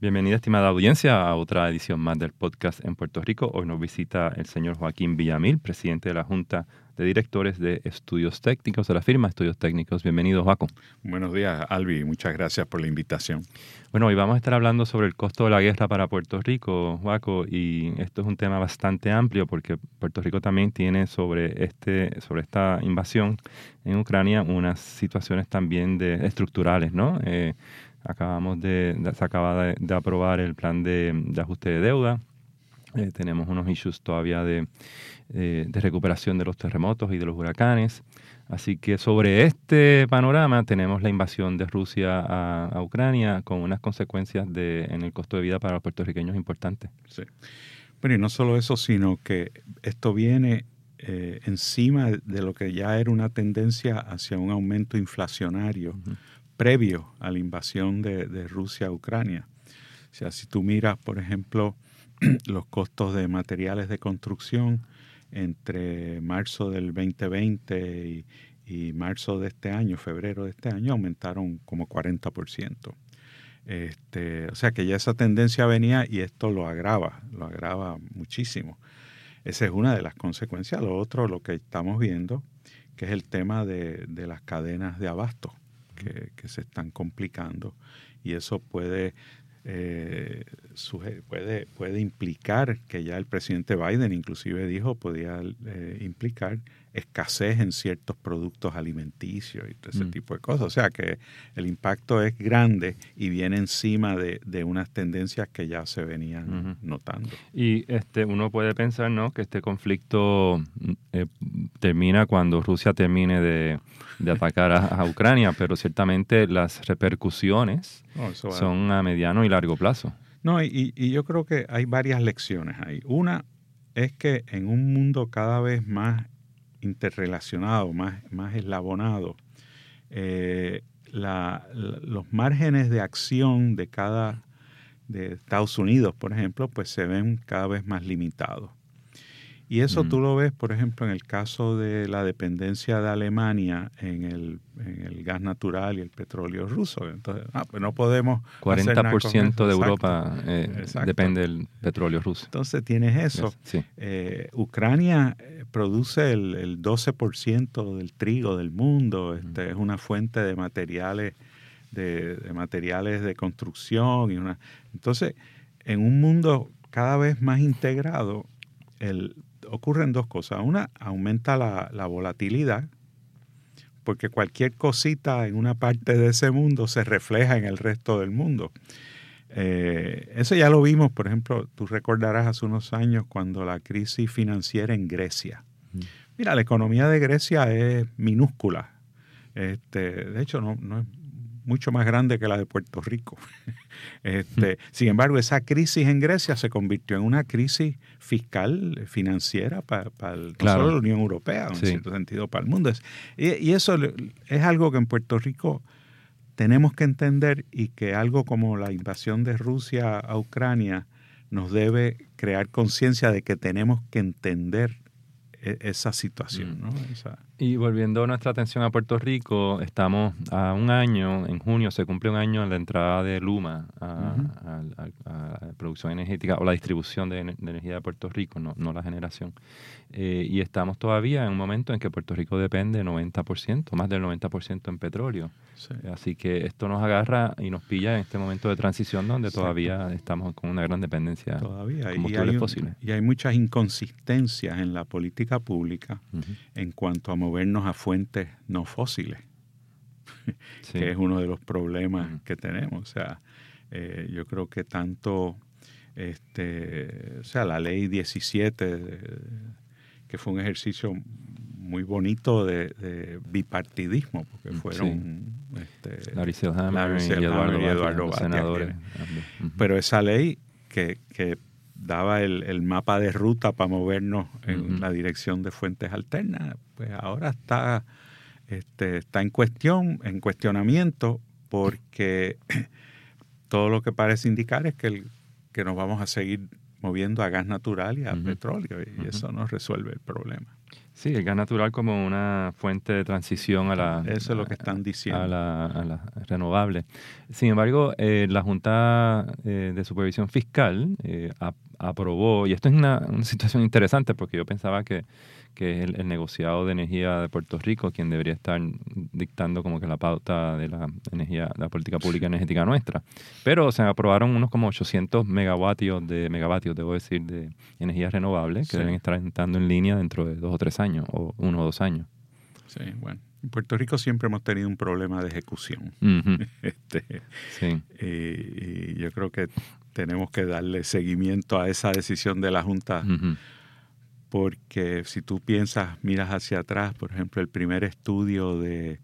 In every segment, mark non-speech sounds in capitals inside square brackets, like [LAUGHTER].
Bienvenida, estimada audiencia, a otra edición más del podcast en Puerto Rico. Hoy nos visita el señor Joaquín Villamil, presidente de la Junta de Directores de Estudios Técnicos de la firma Estudios Técnicos. Bienvenido, Joaquín. Buenos días, Albi. Muchas gracias por la invitación. Bueno, hoy vamos a estar hablando sobre el costo de la guerra para Puerto Rico, Joaco, y esto es un tema bastante amplio porque Puerto Rico también tiene sobre, este, sobre esta invasión en Ucrania unas situaciones también de, estructurales, ¿no? Eh, Acabamos de, se acaba de, aprobar el plan de, ajuste de deuda. Eh, tenemos unos issues todavía de, eh, de, recuperación de los terremotos y de los huracanes. Así que sobre este panorama tenemos la invasión de Rusia a, Ucrania con unas consecuencias de, en el costo de vida para los puertorriqueños importantes. Sí. Bueno, y no solo eso, sino que esto viene eh, encima de lo que ya era una tendencia hacia un aumento inflacionario previo a la invasión de, Rusia a Ucrania. O sea, si tú miras, por ejemplo, [CLEARS THROAT] los costos de materiales de construcción entre marzo del 2020 y, marzo de este año, febrero de este año, aumentaron como 40%. Este, o sea que ya esa tendencia venía y esto lo agrava, lo agrava muchísimo. Esa es una de las consecuencias. Lo otro, lo que estamos viendo, que es el tema de, de las cadenas de abasto que, se están complicando y eso puede, eh, puede, puede implicar que ya el presidente Biden inclusive dijo, podía eh, implicar escasez en ciertos productos alimenticios y todo ese mm. tipo de cosas. O sea que el impacto es grande y viene encima de, unas tendencias que ya se venían notando. Y este uno puede pensar ¿no? que este conflicto eh, termina cuando Rusia termine de, atacar a, Ucrania, pero ciertamente las repercusiones son a mediano y largo plazo. No, y, y yo creo que hay varias lecciones ahí. Una es que en un mundo cada vez más interrelacionado, más, más eslabonado, eh, los márgenes de acción de cada de Estados Unidos, por ejemplo, pues se ven cada vez más limitados. Y eso tú lo ves, por ejemplo, en el caso de la dependencia de Alemania en el, en el gas natural y el petróleo ruso. Entonces, ah, pues no podemos... 40% de Europa eh, depende del petróleo ruso. Entonces tienes eso. Eh, Ucrania eh, produce el, el, 12% del trigo del mundo. Este, Es una fuente de materiales de, de materiales de construcción. Y una, entonces, en un mundo cada vez más integrado, el ocurren dos cosas. Una, aumenta la, volatilidad, porque cualquier cosita en una parte de ese mundo se refleja en el resto del mundo. Eh, eso ya lo vimos, por ejemplo, tú recordarás hace unos años cuando la crisis financiera en Grecia. Mira, la economía de Grecia es minúscula. Este, de hecho, no, no, es mucho más grande que la de Puerto Rico. [LAUGHS] este, sin embargo, esa crisis en Grecia se convirtió en una crisis fiscal, financiera, para, la Unión Europea, en cierto sentido, para el mundo. Y, y, eso es algo que en Puerto Rico tenemos que entender y que algo como la invasión de Rusia a Ucrania nos debe crear conciencia de que tenemos que entender e, esa situación. ¿no? Y volviendo nuestra atención a Puerto Rico, estamos a un año, en junio se cumple un año en la entrada de Luma a, la producción energética o la distribución de, energía de Puerto Rico, no, no la generación. Eh, y estamos todavía en un momento en que Puerto Rico depende 90%, más del 90% en petróleo. Así que esto nos agarra y nos pilla en este momento de transición donde todavía estamos con una gran dependencia todavía. y hay, y hay muchas inconsistencias en la política pública en cuanto a movernos a fuentes no fósiles, [LAUGHS] que es uno de los problemas que tenemos. O sea, eh, yo creo que tanto, este, o sea, la ley 17 que fue un ejercicio muy bonito de, bipartidismo, porque fueron este, Larry y Eduardo, senadores. Pero esa ley que, daba el, mapa de ruta para movernos en la dirección de fuentes alternas, pues ahora está, este, está en cuestión, en cuestionamiento, porque [CLEARS THROAT] todo lo que parece indicar es que, que nos vamos a seguir moviendo a gas natural y a petróleo y eso no resuelve el problema. Sí, el gas natural como una fuente de transición a la... Eso es lo que están diciendo. A la, renovable. Sin embargo, eh, la Junta eh, de Supervisión Fiscal eh, aprobó, y esto es una, una situación interesante porque yo pensaba que que es el, negociado de energía de Puerto Rico, quien debería estar dictando como que la pauta de la energía, la política pública energética nuestra. Pero se aprobaron unos como 800 megavatios de megavatios, debo decir, de energía renovable que deben estar entrando en línea dentro de dos o tres años, o uno o dos años. Sí, bueno. En Puerto Rico siempre hemos tenido un problema de ejecución. [LAUGHS] este, sí. y, yo creo que tenemos que darle seguimiento a esa decisión de la Junta porque si tú piensas, miras hacia atrás, por ejemplo, el primer estudio de,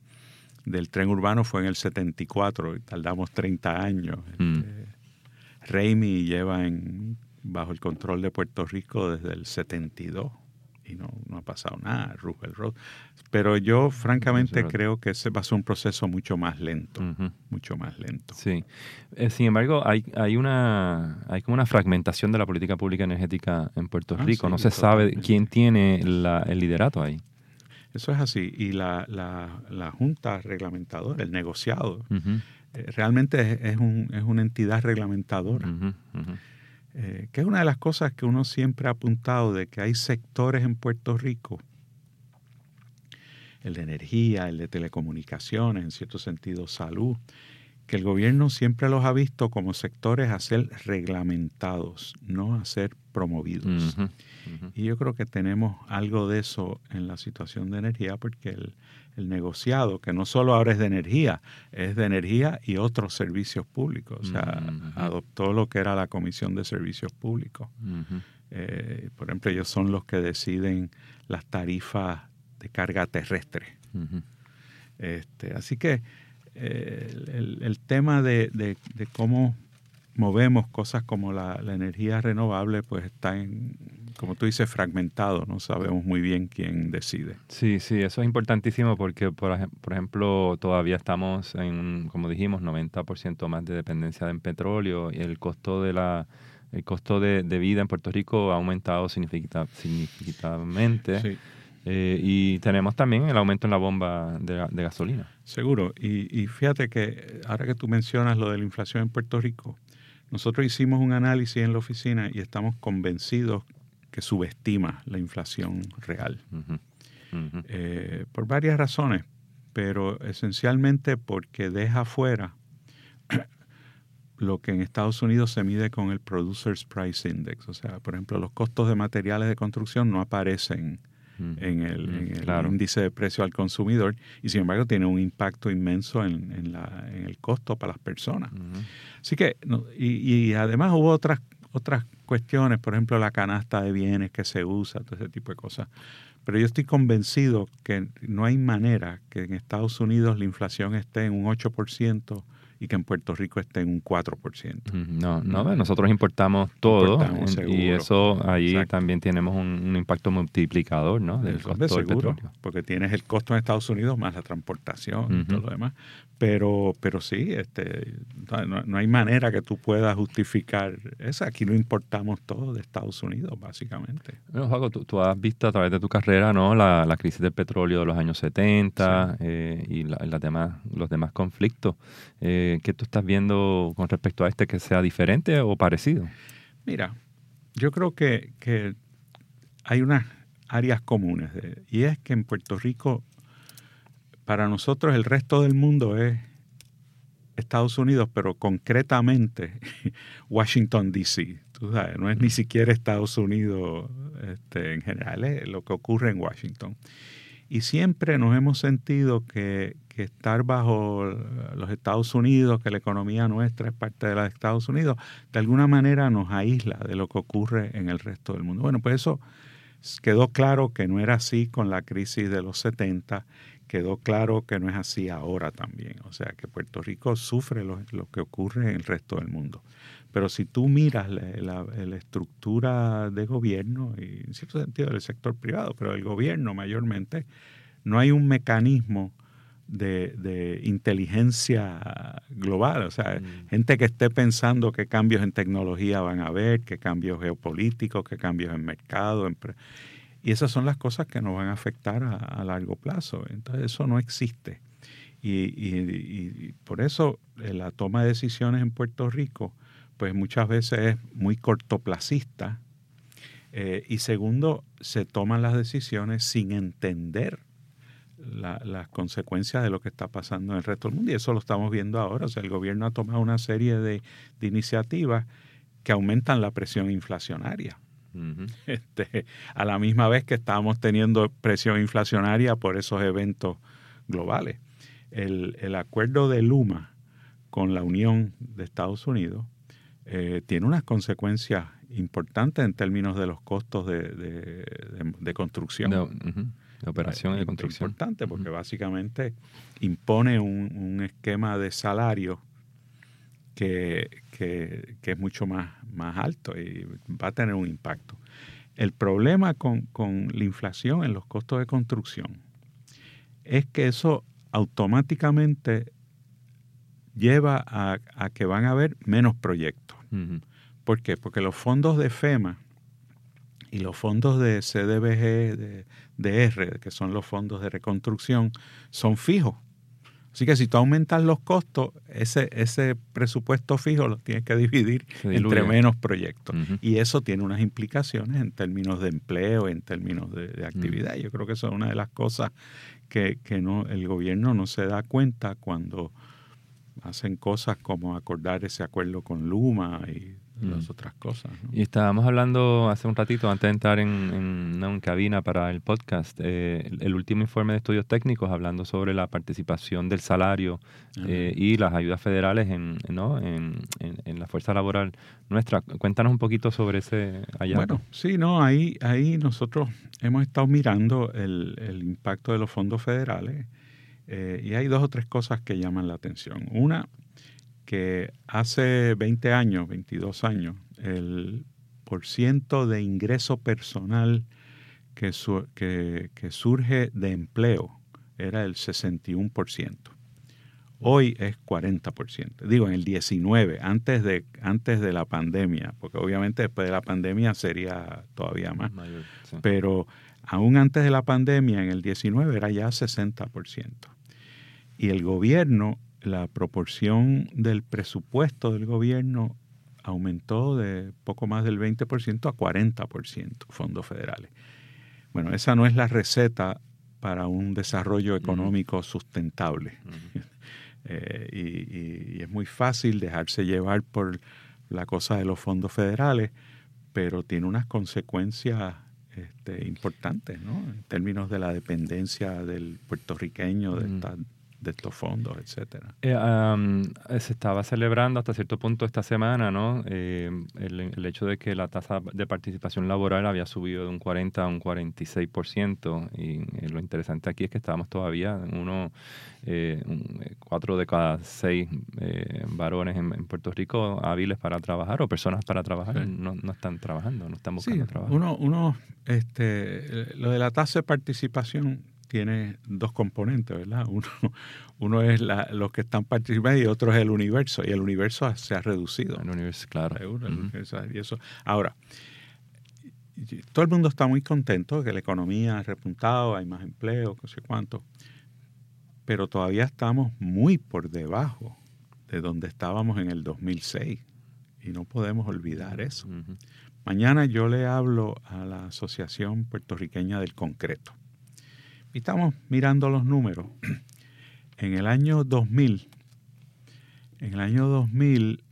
del tren urbano fue en el 74 y tardamos 30 años. Mm. Este, lleva en, bajo el control de Puerto Rico desde el 72 y no, no ha pasado nada, Roosevelt Road. Pero yo francamente creo que ese va a ser un proceso mucho más lento, mucho más lento. Sí. Eh, sin embargo, hay, hay, una, hay como una fragmentación de la política pública energética en Puerto ah, Rico. no se sabe quién tiene el liderato ahí. Eso es así. Y la, la, la Junta Reglamentadora, el negociado, eh, realmente es, un, es, una entidad reglamentadora. Eh, que es una de las cosas que uno siempre ha apuntado de que hay sectores en Puerto Rico, el de energía, el de telecomunicaciones, en cierto sentido salud, que el gobierno siempre los ha visto como sectores a ser reglamentados, no a ser promovidos. Y yo creo que tenemos algo de eso en la situación de energía, porque el, el negociado, que no solo ahora es de energía, es de energía y otros servicios públicos. O sea, adoptó lo que era la Comisión de Servicios Públicos. Eh, por ejemplo, ellos son los que deciden las tarifas de carga terrestre. este, así que eh, el, tema de, de, cómo movemos cosas como la, la energía renovable, pues está en, como tú dices, fragmentado, no sabemos muy bien quién decide. Sí, sí, eso es importantísimo porque, por, ejemplo, todavía estamos en, como dijimos, 90% más de dependencia del petróleo y el costo de la el costo de, vida en Puerto Rico ha aumentado significativamente. Eh, y tenemos también el aumento en la bomba de, gasolina. Seguro. Y, y, fíjate que ahora que tú mencionas lo de la inflación en Puerto Rico, nosotros hicimos un análisis en la oficina y estamos convencidos que subestima la inflación real. Eh, por varias razones, pero esencialmente porque deja fuera [CLEARS THROAT] lo que en Estados Unidos se mide con el Producers Price Index. O sea, por ejemplo, los costos de materiales de construcción no aparecen en el, índice de precio al consumidor y sin embargo tiene un impacto inmenso en, el costo para las personas. Así que, y, y, además hubo otras, otras cuestiones, por ejemplo, la canasta de bienes que se usa, todo ese tipo de cosas. Pero yo estoy convencido que no hay manera que en Estados Unidos la inflación esté en un 8% y que en Puerto Rico esté en un 4%. No, no, nosotros importamos todo y eso ahí también tenemos un, impacto multiplicador ¿no? del costo del petróleo. Porque tienes el costo en Estados Unidos más la transportación y todo lo demás. Pero, pero sí, este, no, hay manera que tú puedas justificar eso. Aquí lo importamos todo de Estados Unidos, básicamente. Bueno, Jaco, tú, has visto a través de tu carrera ¿no? la, la crisis del petróleo de los años 70 eh, y la, demás, los demás conflictos. Eh, ¿qué tú estás viendo con respecto a este que sea diferente o parecido? Mira, yo creo que, hay unas áreas comunes y es que en Puerto Rico, para nosotros el resto del mundo es Estados Unidos, pero concretamente [LAUGHS] Washington, D.C. no es ni siquiera Estados Unidos este, en general, es lo que ocurre en Washington. Y siempre nos hemos sentido que, estar bajo los Estados Unidos, que la economía nuestra es parte de de Estados Unidos, de alguna manera nos aísla de lo que ocurre en el resto del mundo. Bueno, pues eso quedó claro que no era así con la crisis de los 70, quedó claro que no es así ahora también. O sea, que Puerto Rico sufre lo, que ocurre en el resto del mundo. Pero si tú miras la, estructura de gobierno, y en cierto sentido del sector privado, pero el gobierno mayormente, no hay un mecanismo de, inteligencia global. O sea, mm. gente que esté pensando qué cambios en tecnología van a haber, qué cambios geopolíticos, qué cambios en mercado. Y esas son las cosas que nos van a afectar a, largo plazo. Entonces eso no existe. Y, por eso eh, la toma de decisiones en Puerto Rico, pues muchas veces es muy cortoplacista. Eh, y segundo, se toman las decisiones sin entender las consecuencias de lo que está pasando en el resto del mundo. Y eso lo estamos viendo ahora. O sea, el gobierno ha tomado una serie de, iniciativas que aumentan la presión inflacionaria. [LAUGHS] este, a la misma vez que estamos teniendo presión inflacionaria por esos eventos globales. El, el acuerdo de Luma con la Unión de Estados Unidos eh, tiene unas consecuencias importantes en términos de los costos de, de, construcción. De operación y de construcción. Importante porque básicamente impone un, esquema de salario que, es mucho más, más alto y va a tener un impacto. El problema con, la inflación en los costos de construcción es que eso automáticamente lleva a, que van a haber menos proyectos. ¿Por qué? Porque los fondos de FEMA y los fondos de CDBG, de, R, que son los fondos de reconstrucción, son fijos. Así que si tú aumentas los costos, ese, ese presupuesto fijo lo tienes que dividir entre menos proyectos. Y eso tiene unas implicaciones en términos de empleo, en términos de, actividad. Yo creo que eso es una de las cosas que, que no, el gobierno no se da cuenta cuando hacen cosas como acordar ese acuerdo con Luma y las otras cosas. Y estábamos hablando hace un ratito, antes de entrar en, una cabina para el podcast, eh, el, último informe de estudios técnicos hablando sobre la participación del salario eh, y las ayudas federales en, ¿no? en, la fuerza laboral nuestra. Cuéntanos un poquito sobre ese hallazgo. Bueno, sí, no, ahí, ahí nosotros hemos estado mirando el, el impacto de los fondos federales eh, y hay dos o tres cosas que llaman la atención. Una, que hace 20 años, 22 años, el porciento de ingreso personal que, que, surge de empleo era el 61%. Hoy es 40%. Digo, en el 19, antes de, antes de la pandemia, porque obviamente después de la pandemia sería todavía más. Pero aún antes de la pandemia, en el 19 era ya 60%. Y el gobierno la proporción del presupuesto del gobierno aumentó de poco más del 20% a 40% fondos federales. Bueno, esa no es la receta para un desarrollo económico sustentable. [LAUGHS] Eh, y, es muy fácil dejarse llevar por la cosa de los fondos federales, pero tiene unas consecuencias este, importantes, ¿no? En términos de la dependencia del puertorriqueño de, esta, de estos fondos, etcétera. Eh, se estaba celebrando hasta cierto punto esta semana, ¿no? Eh, el, hecho de que la tasa de participación laboral había subido de un 40 a un 46%. Y eh, lo interesante aquí es que estábamos todavía en uno, cuatro de cada seis varones en, Puerto Rico hábiles para trabajar o personas para trabajar no, no, están trabajando, no están buscando trabajo. Uno, uno, este, lo de la tasa de participación tiene dos componentes, ¿verdad? [LAUGHS] Uno, uno es la, los que están participando y otro es el universo. Y el universo se ha reducido. El universo, claro. y eso. Ahora, todo el mundo está muy contento de que la economía ha repuntado, hay más empleo, no sé cuánto. Pero todavía estamos muy por debajo de donde estábamos en el 2006. Y no podemos olvidar eso. Mañana yo le hablo a la Asociación Puertorriqueña del Concreto estamos mirando los números. [CLEARS THROAT] En el año 2000, en el año 2000,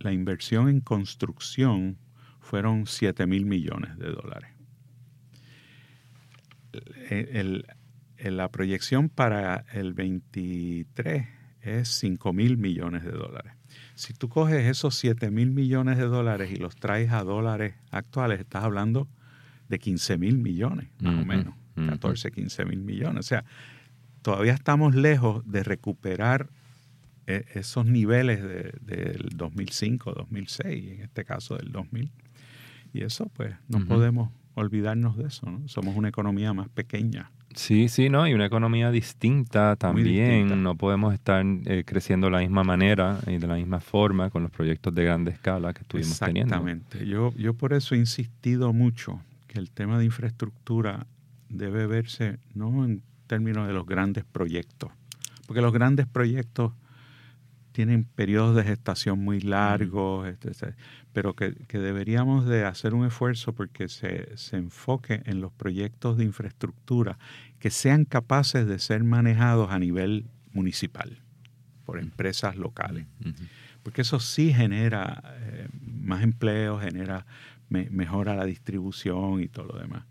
la inversión en construcción fueron 7 mil millones de dólares. la proyección para el 23 es 5 mil millones de dólares. Si tú coges esos 7 mil millones de dólares y los traes a dólares actuales, estás hablando de 15 mil millones, más o menos. 14, 15 mil millones. O sea, todavía estamos lejos de recuperar eh, esos niveles del 2005, 2006, en este caso del 2000. Y eso, pues, no podemos olvidarnos de eso, ¿no? Somos una economía más pequeña. Sí, sí, ¿no? Y una economía distinta también. No podemos estar eh, creciendo de la misma manera y de la misma forma con los proyectos de grande escala que estuvimos teniendo. Exactamente. Yo, yo por eso he insistido mucho que el tema de infraestructura debe verse no en términos de los grandes proyectos, porque los grandes proyectos tienen periodos de gestación muy largos, pero que, deberíamos de hacer un esfuerzo porque se, enfoque en los proyectos de infraestructura que sean capaces de ser manejados a nivel municipal por empresas locales. Porque eso sí genera eh, más empleo, genera mejora la distribución y todo lo demás.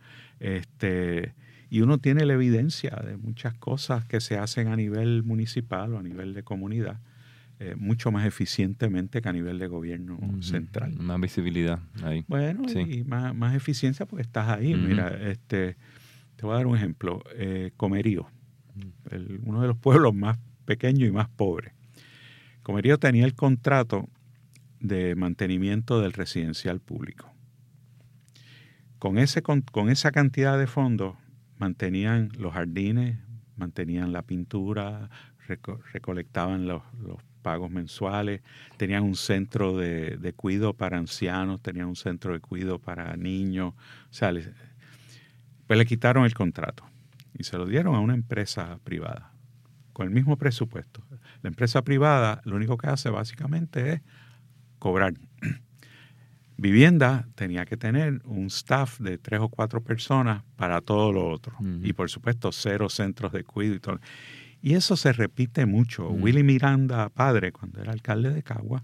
Este, y uno tiene la evidencia de muchas cosas que se hacen a nivel municipal o a nivel de comunidad eh, mucho más eficientemente que a nivel de gobierno central. Más visibilidad ahí. Bueno, y más, eficiencia porque estás ahí. Mira, este, te voy a dar un ejemplo. Eh, Comerío, uno de los pueblos más pequeños y más pobres. Comerío tenía el contrato de mantenimiento del residencial público. Con, ese, con, esa cantidad de fondos mantenían los jardines, mantenían la pintura, recolectaban los, los pagos mensuales, tenían un centro de, de cuido para ancianos, tenían un centro de cuido para niños, o sea, pues le quitaron el contrato y se lo dieron a una empresa privada con el mismo presupuesto. La empresa privada lo único que hace básicamente es cobrar. Vivienda tenía que tener un staff de tres o cuatro personas para todo lo otro. Y por supuesto, cero centros de cuidado y todo. Y eso se repite mucho. Mm. Willy Miranda, padre, cuando era alcalde de Cagua,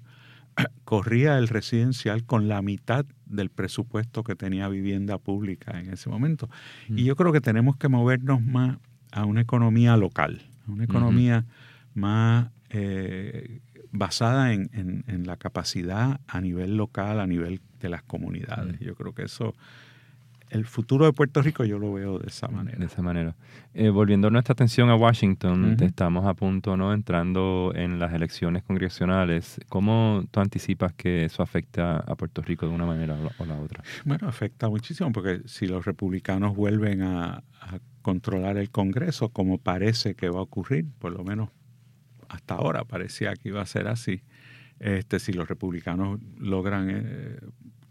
[CLEARS THROAT] corría el residencial con la mitad del presupuesto que tenía vivienda pública en ese momento. Y yo creo que tenemos que movernos más a una economía local, a una economía más eh, basada en, en, la capacidad a nivel local, a nivel de las comunidades. Mm. Yo creo que eso el futuro de Puerto Rico yo lo veo de esa manera. De esa manera. Eh, volviendo nuestra atención a Washington, estamos a punto, ¿no? Entrando en las elecciones congresionales. ¿Cómo tú anticipas que eso afecta a Puerto Rico de una manera o la otra? Bueno, afecta muchísimo porque si los republicanos vuelven a, controlar el Congreso, como parece que va a ocurrir, por lo menos hasta ahora parecía que iba a ser así, este, si los republicanos logran eh,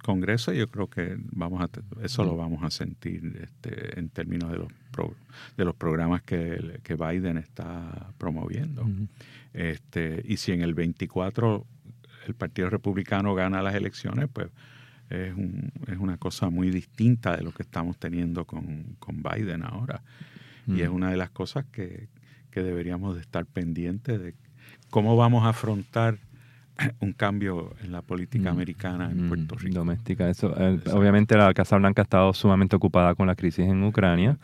Congreso, yo creo que vamos a eso lo vamos a sentir este, en términos de los de los programas que, que, Biden está promoviendo. este, y si en el 24 el Partido Republicano gana las elecciones, pues es, un, es una cosa muy distinta de lo que estamos teniendo con, con Biden ahora. Y es una de las cosas que, que deberíamos de estar pendientes de cómo vamos a afrontar [CLEARS THROAT] un cambio en la política mm, americana en mm, Puerto Rico. Doméstica, eso. Eh, obviamente la Casa Blanca ha estado sumamente ocupada con la crisis en Ucrania.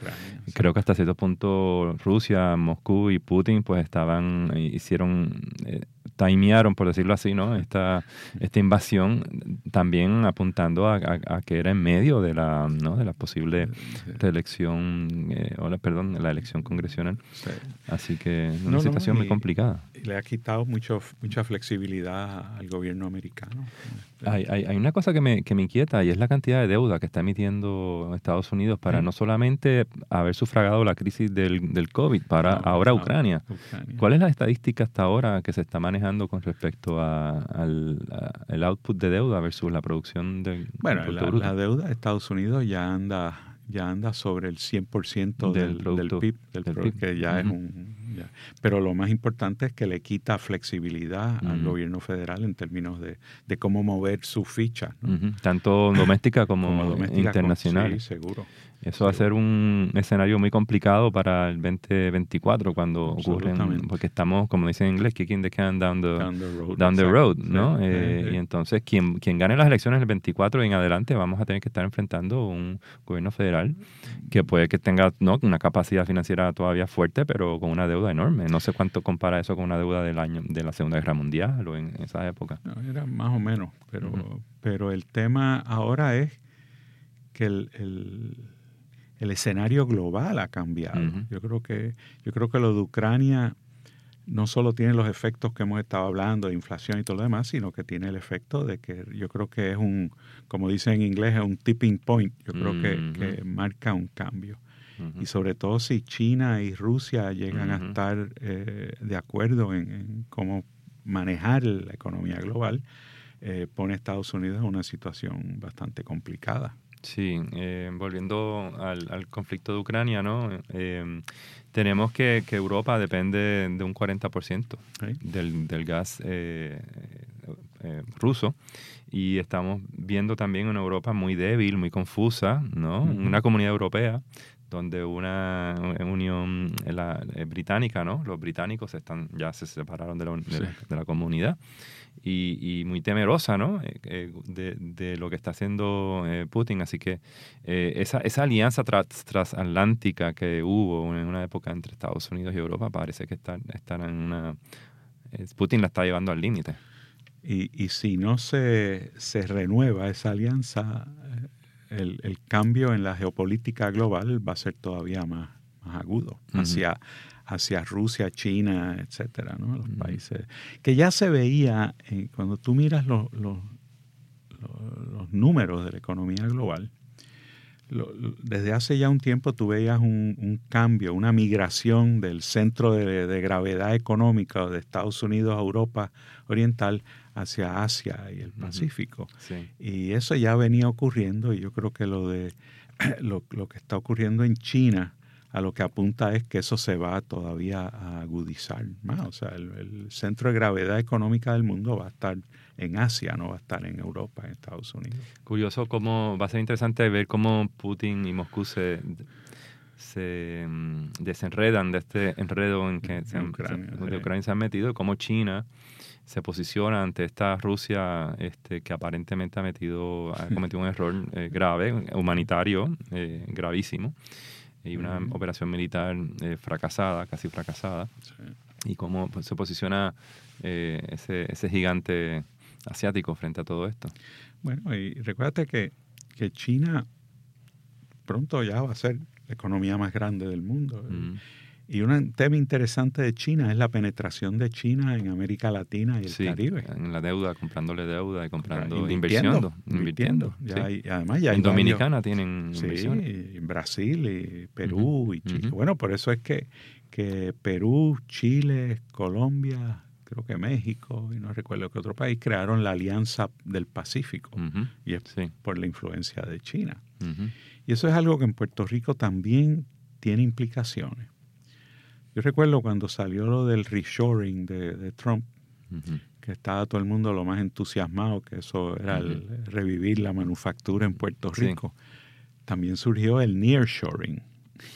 Creo que hasta cierto punto Rusia, Moscú y Putin pues estaban, eh, hicieron eh, timearon, por decirlo así, ¿no? Esta, esta invasión también apuntando a, que era en medio de la, ¿no? de la posible reelección, eh, o la, perdón, la elección congresional. Así que una situación muy complicada. le ha quitado mucho, mucha flexibilidad al gobierno americano. Hay, hay, hay, una cosa que me, que me inquieta y es la cantidad de deuda que está emitiendo Estados Unidos para no solamente haber sufragado la crisis del, del COVID, para ahora Ucrania. ¿Cuál es la estadística hasta ahora que se está manejando con respecto a, al el output de deuda versus la producción de Bueno, la, deuda de Estados Unidos ya anda ya anda sobre el 100% del, del, PIB, del, que ya es un pero lo más importante es que le quita flexibilidad al gobierno federal en términos de, cómo mover su ficha. Tanto [CLEARS THROAT] doméstica como, internacional. sí, seguro. Eso va a ser un escenario muy complicado para el 2024 cuando ocurren, porque estamos, como dicen en inglés, kicking the can down the, down the road, ¿no? Eh, y entonces, quien, quien gane las elecciones el 24 en adelante, vamos a tener que estar enfrentando un gobierno federal que puede que tenga ¿no? una capacidad financiera todavía fuerte, pero con una deuda enorme. No sé cuánto compara eso con una deuda del año de la Segunda Guerra Mundial o en esa época. No, era más o menos, pero, pero el tema ahora es que el, el, escenario global ha cambiado. Yo creo que yo creo que lo de Ucrania no solo tiene los efectos que hemos estado hablando de inflación y todo lo demás, sino que tiene el efecto de que yo creo que es un, como dicen en inglés, es un tipping point. Yo creo que, que marca un cambio. Y sobre todo si China y Rusia llegan a estar eh, de acuerdo en, cómo manejar la economía global, eh, pone a Estados Unidos en una situación bastante complicada. Sí, eh, volviendo al, conflicto de Ucrania, ¿no? Eh, tenemos que, que, Europa depende de un 40% del, del, gas eh, ruso y estamos viendo también una Europa muy débil, muy confusa, ¿no? Una comunidad europea donde una unión la, británica, ¿no? Los británicos están ya se separaron de la, de la comunidad y, muy temerosa ¿no? Eh, eh, de, lo que está haciendo eh, Putin. Así que esa, esa, alianza transatlántica que hubo en una época entre Estados Unidos y Europa parece que está, en una... Putin la está llevando al límite. Y, y, si no se, se renueva esa alianza, el, el, cambio en la geopolítica global va a ser todavía más, más agudo hacia, hacia Rusia, China, etcétera, ¿no? los países que ya se veía eh, cuando tú miras los, los, números de la economía global. Desde hace ya un tiempo tú veías un, cambio, una migración del centro de, gravedad económica de Estados Unidos a Europa Oriental hacia Asia y el Pacífico. Y eso ya venía ocurriendo y yo creo que lo de [CLEARS THROAT] lo, lo que está ocurriendo en China a lo que apunta es que eso se va todavía a agudizar más. O sea, el, centro de gravedad económica del mundo va a estar en Asia, no va a estar en Europa, en Estados Unidos. Curioso cómo, va a ser interesante ver cómo Putin y Moscú se, se mm, desenredan de este enredo en que se, Ucrania, de Ucrania se han metido y cómo China se posiciona ante esta Rusia este, que aparentemente ha metido ha [LAUGHS] cometido un error eh, grave, humanitario, eh, gravísimo y una operación militar eh, fracasada, casi fracasada, y cómo pues, se posiciona ese, ese, gigante asiático frente a todo esto. Bueno, y recuérdate que, que China pronto ya va a ser la economía más grande del mundo. Y un tema interesante de China es la penetración de China en América Latina y el Caribe. En la deuda, comprándole deuda y comprando, invirtiendo. Invirtiendo. además ya en Dominicana tienen sí, en Brasil y Perú y Chile. Bueno, por eso es que, que Perú, Chile, Colombia, creo que México y no recuerdo qué otro país crearon la Alianza del Pacífico. Y es por la influencia de China. Y eso es algo que en Puerto Rico también tiene implicaciones. Yo recuerdo cuando salió lo del reshoring de, Trump, que estaba todo el mundo lo más entusiasmado, que eso era el, revivir la manufactura en Puerto Rico. También surgió el nearshoring,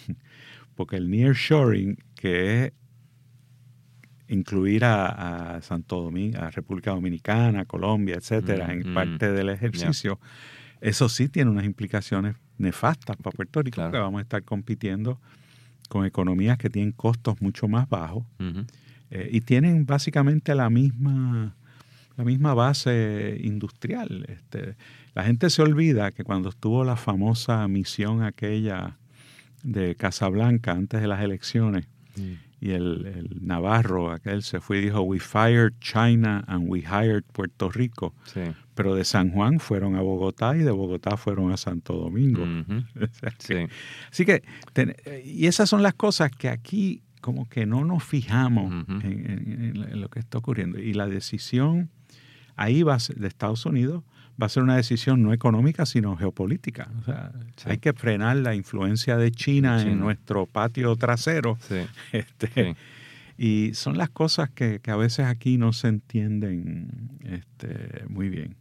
[LAUGHS] porque el nearshoring, que es incluir a, Santo Domingo, a República Dominicana, Colombia, etcétera, en parte del ejercicio, eso sí tiene unas implicaciones nefastas para Puerto Rico, que vamos a estar compitiendo con economías que tienen costos mucho más bajos eh, y tienen básicamente la misma, la misma base industrial. Este, la gente se olvida que cuando estuvo la famosa misión aquella de Casablanca antes de las elecciones, mm y el, Navarro, aquel se fue y dijo, we fired China and we hired Puerto Rico. Pero de San Juan fueron a Bogotá y de Bogotá fueron a Santo Domingo. [LAUGHS] Así que, y esas son las cosas que aquí como que no nos fijamos en, lo que está ocurriendo. Y la decisión ahí va de Estados Unidos va a ser una decisión no económica, sino geopolítica. O sea, hay que frenar la influencia de China, en nuestro patio trasero. [LAUGHS] Este, y son las cosas que, a veces aquí no se entienden este, muy bien.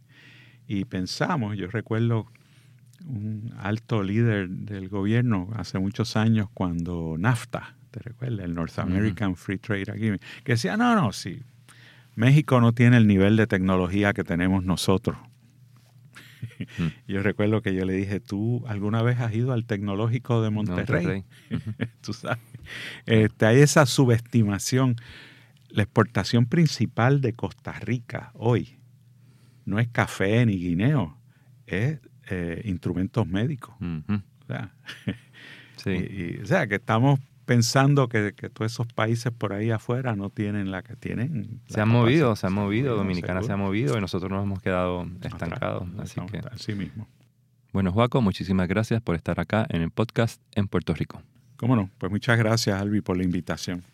Y pensamos, yo recuerdo un alto líder del gobierno hace muchos años cuando NAFTA, ¿te recuerdas? El North American Free Trade Agreement, que decía, no, no, sí, México no tiene el nivel de tecnología que tenemos nosotros [LAUGHS] yo recuerdo que yo le dije, ¿tú alguna vez has ido al tecnológico de Monterrey? [LAUGHS] Tú sabes. Este, hay esa subestimación. La exportación principal de Costa Rica hoy no es café ni guineo, es eh, instrumentos médicos. o, sea, [LAUGHS] o sea, que estamos pensando que, todos esos países por ahí afuera no tienen la que tienen. Se han movido, se han movido, Dominicana se ha movido y nosotros nos hemos quedado estancados. Así que... Así mismo. Bueno, Juaco, muchísimas gracias por estar acá en el podcast en Puerto Rico. Cómo no, pues muchas gracias, Albi, por la invitación.